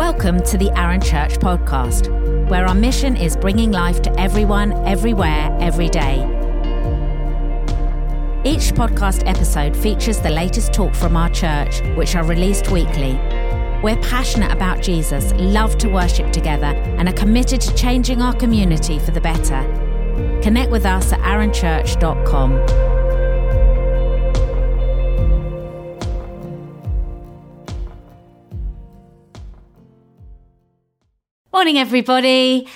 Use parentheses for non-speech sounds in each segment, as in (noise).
Welcome to the Aaron Church podcast, where our mission is bringing life to everyone, everywhere, every day. Each podcast episode features the latest talk from our church, which are released weekly. We're passionate about Jesus, love to worship together, and are committed to changing our community for the better. Connect with us at arranchurch.com. Morning, everybody.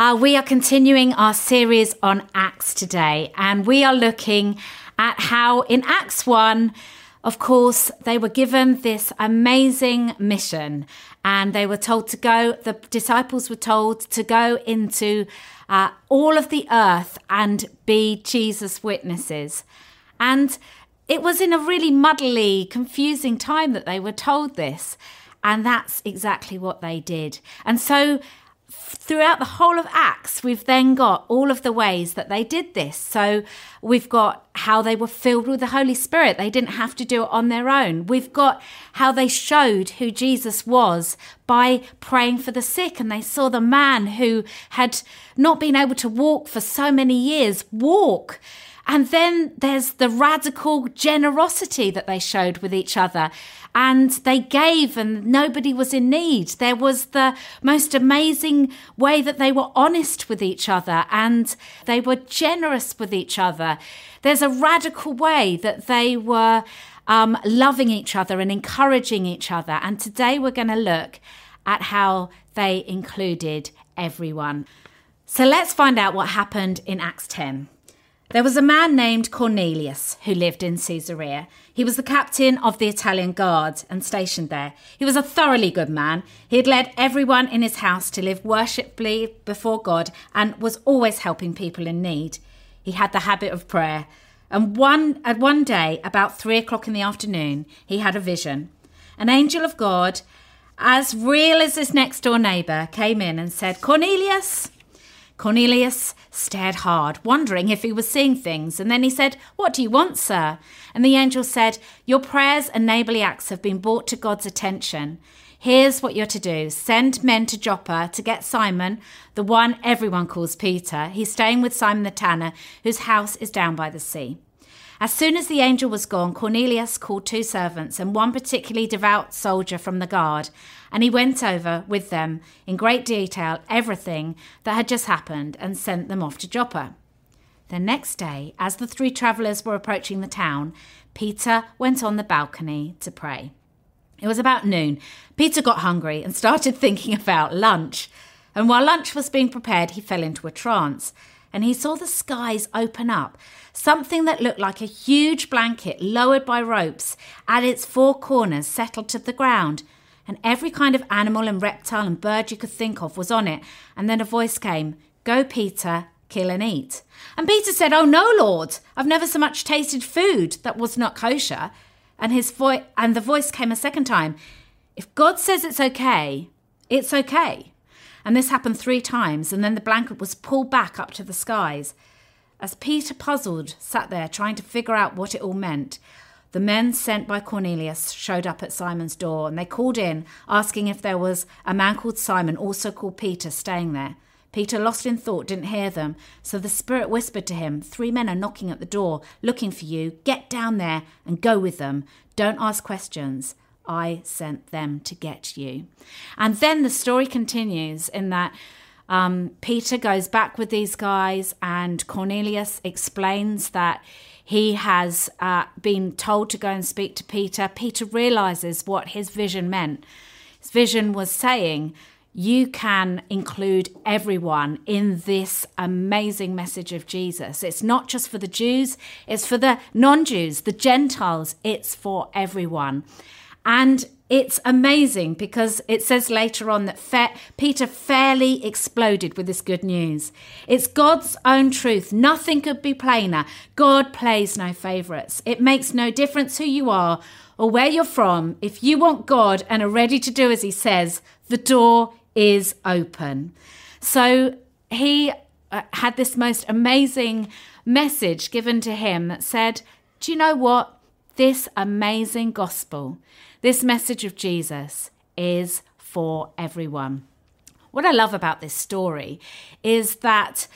Uh, we are continuing our series on Acts today, and we are looking at how in Acts 1, of course, they were given this amazing mission and they were told to go, the disciples were told to go into uh, all of the earth and be Jesus' witnesses. And it was in a really muddly, confusing time that they were told this. And that's exactly what they did. And so throughout the whole of Acts, we've then got all of the ways that they did this. So we've got how they were filled with the Holy Spirit. They didn't have to do it on their own. We've got how they showed who Jesus was by praying for the sick. And they saw the man who had not been able to walk for so many years walk. And then there's the radical generosity that they showed with each other and they gave and nobody was in need. There was the most amazing way that they were honest with each other and they were generous with each other. There's a radical way that they were um, loving each other and encouraging each other. And today we're going to look at how they included everyone. So let's find out what happened in Acts 10. There was a man named Cornelius who lived in Caesarea. He was the captain of the Italian guard and stationed there. He was a thoroughly good man. He had led everyone in his house to live worshipfully before God and was always helping people in need. He had the habit of prayer. And one at one day, about three o'clock in the afternoon, he had a vision. An angel of God, as real as his next door neighbour, came in and said, Cornelius, Cornelius stared hard, wondering if he was seeing things, and then he said, What do you want, sir? And the angel said, Your prayers and neighbourly acts have been brought to God's attention. Here's what you're to do send men to Joppa to get Simon, the one everyone calls Peter. He's staying with Simon the tanner, whose house is down by the sea. As soon as the angel was gone, Cornelius called two servants and one particularly devout soldier from the guard, and he went over with them in great detail everything that had just happened and sent them off to Joppa. The next day, as the three travellers were approaching the town, Peter went on the balcony to pray. It was about noon. Peter got hungry and started (laughs) thinking about lunch. And while lunch was being prepared, he fell into a trance and he saw the skies open up. Something that looked like a huge blanket lowered by ropes at its four corners settled to the ground. And every kind of animal and reptile and bird you could think of was on it. And then a voice came, Go, Peter, kill and eat. And Peter said, Oh no, Lord, I've never so much tasted food that was not kosher. And his voice and the voice came a second time. If God says it's okay, it's okay. And this happened three times, and then the blanket was pulled back up to the skies. As Peter, puzzled, sat there trying to figure out what it all meant, the men sent by Cornelius showed up at Simon's door, and they called in, asking if there was a man called Simon, also called Peter, staying there. Peter, lost in thought, didn't hear them, so the Spirit whispered to him, Three men are knocking at the door, looking for you. Get down there and go with them. Don't ask questions. I sent them to get you. And then the story continues in that um, Peter goes back with these guys, and Cornelius explains that he has uh, been told to go and speak to Peter. Peter realizes what his vision meant. His vision was saying, you can include everyone in this amazing message of Jesus. It's not just for the Jews, it's for the non Jews, the Gentiles, it's for everyone. And it's amazing because it says later on that Fe- Peter fairly exploded with this good news. It's God's own truth. Nothing could be plainer. God plays no favorites. It makes no difference who you are or where you're from. If you want God and are ready to do as he says, the door is open. So he uh, had this most amazing message given to him that said, Do you know what? This amazing gospel this message of Jesus is for everyone. What I love about this story is that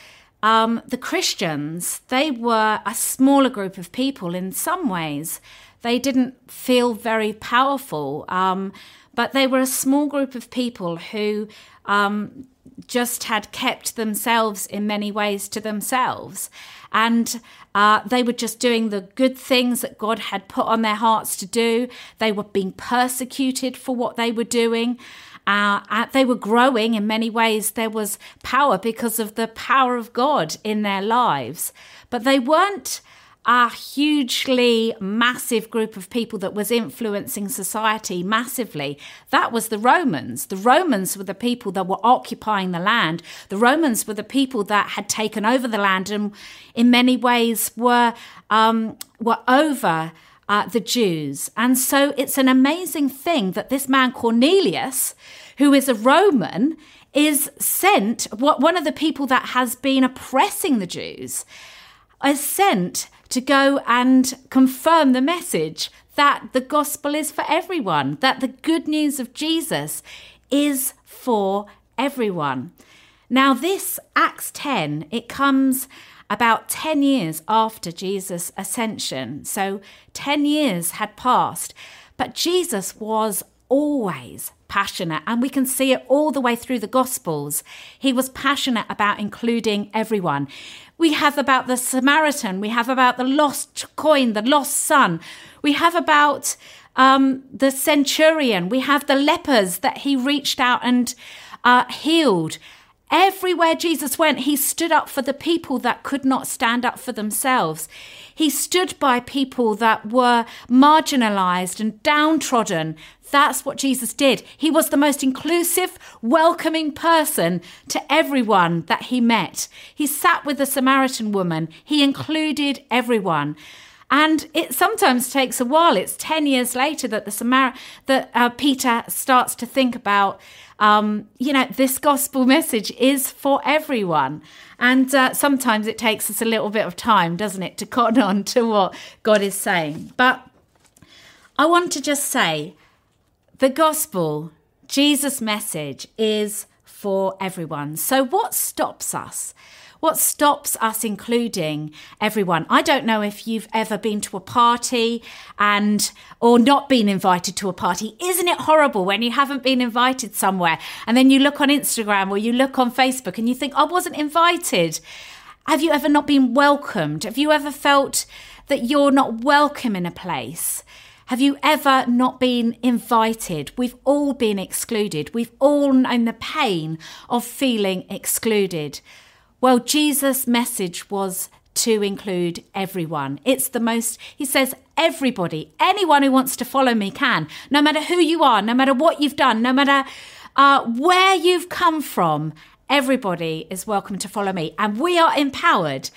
um, the Christians, they were a smaller group of people in some ways. They didn't feel very powerful, um, but they were a small group of people who um, just had kept themselves in many ways to themselves. And uh, they were just doing the good things that God had put on their hearts to do. They were being persecuted for what they were doing. Uh, uh, they were growing in many ways. There was power because of the power of God in their lives, but they weren't a hugely massive group of people that was influencing society massively. That was the Romans. The Romans were the people that were occupying the land. The Romans were the people that had taken over the land and, in many ways, were um, were over. Uh, the Jews. And so it's an amazing thing that this man Cornelius, who is a Roman, is sent, one of the people that has been oppressing the Jews, is sent to go and confirm the message that the gospel is for everyone, that the good news of Jesus is for everyone. Now, this Acts 10, it comes about 10 years after Jesus' ascension. So 10 years had passed, but Jesus was always passionate, and we can see it all the way through the Gospels. He was passionate about including everyone. We have about the Samaritan, we have about the lost coin, the lost son, we have about um, the centurion, we have the lepers that he reached out and uh, healed. Everywhere Jesus went, he stood up for the people that could not stand up for themselves. He stood by people that were marginalized and downtrodden. That's what Jesus did. He was the most inclusive, welcoming person to everyone that he met. He sat with the Samaritan woman, he included everyone. And it sometimes takes a while. It's 10 years later that the Samar- that uh, Peter starts to think about um, you know, this gospel message is for everyone. And uh, sometimes it takes us a little bit of time, doesn't it, to (laughs) cotton on to what God is saying. But I want to just say the gospel, Jesus' message, is for everyone. So, what stops us? What stops us including everyone? I don't know if you've ever been to a party and or not been invited to a party. Isn't it horrible when you haven't been invited somewhere and then you look on Instagram or you look on Facebook and you think I wasn't invited? Have you ever not been welcomed? Have you ever felt that you're not welcome in a place? Have you ever not been invited? We've all been excluded. We've all known the pain of feeling excluded. Well, Jesus' message was to include everyone. It's the most, he says, everybody, anyone who wants to follow me can, no matter who you are, no matter what you've done, no matter uh, where you've come from, everybody is welcome to follow me. And we are empowered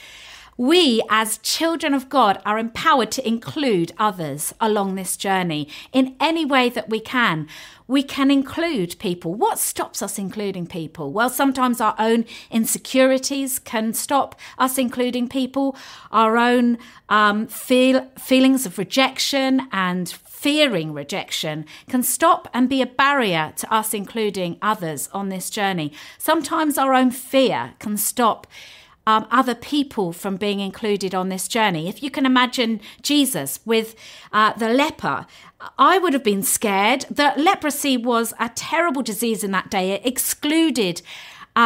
we, as children of God, are empowered to include others along this journey in any way that we can. We can include people. What stops us including people? Well, sometimes our own insecurities can stop us including people, our own um, feel, feelings of rejection and fearing rejection can stop and be a barrier to us including others on this journey. Sometimes our own fear can stop um, other people from being included on this journey. If you can imagine Jesus with uh, the leper, I would have been scared. The leprosy was a terrible disease in that day. It excluded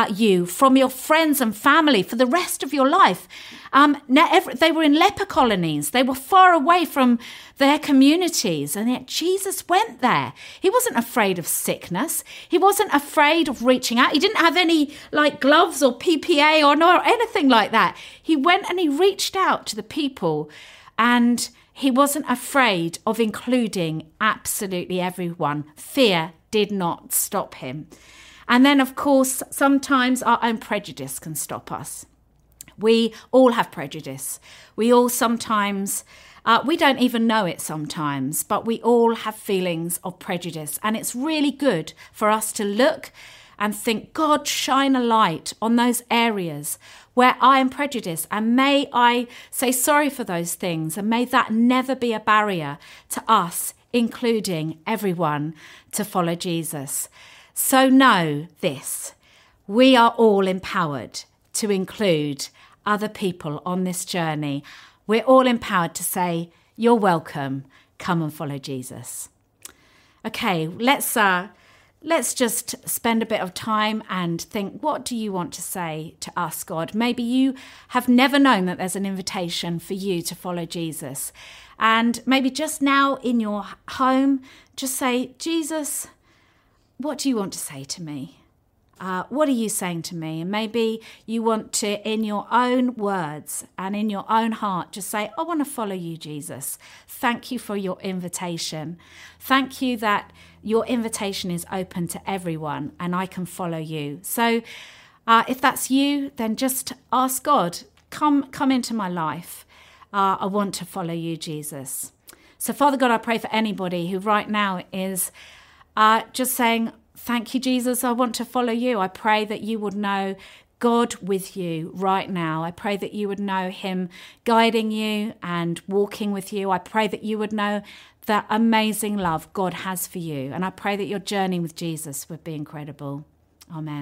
you from your friends and family for the rest of your life. Um, now, every, they were in leper colonies. They were far away from their communities, and yet Jesus went there. He wasn't afraid of sickness. He wasn't afraid of reaching out. He didn't have any like gloves or PPE or no, anything like that. He went and he reached out to the people, and he wasn't afraid of including absolutely everyone. Fear did not stop him. And then, of course, sometimes our own prejudice can stop us. We all have prejudice. We all sometimes, uh, we don't even know it sometimes, but we all have feelings of prejudice. And it's really good for us to look and think, God, shine a light on those areas where I am prejudiced. And may I say sorry for those things. And may that never be a barrier to us, including everyone, to follow Jesus. So know this we are all empowered to include other people on this journey. We're all empowered to say, You're welcome, come and follow Jesus. Okay, let's uh, let's just spend a bit of time and think what do you want to say to us, God? Maybe you have never known that there's an invitation for you to follow Jesus. And maybe just now in your home, just say, Jesus, what do you want to say to me? Uh, what are you saying to me? And maybe you want to, in your own words and in your own heart, just say, I want to follow you, Jesus. Thank you for your invitation. Thank you that your invitation is open to everyone and I can follow you. So uh, if that's you, then just ask God, come, come into my life. Uh, I want to follow you, Jesus. So, Father God, I pray for anybody who right now is uh, just saying, Thank you, Jesus. I want to follow you. I pray that you would know God with you right now. I pray that you would know Him guiding you and walking with you. I pray that you would know that amazing love God has for you. And I pray that your journey with Jesus would be incredible. Amen.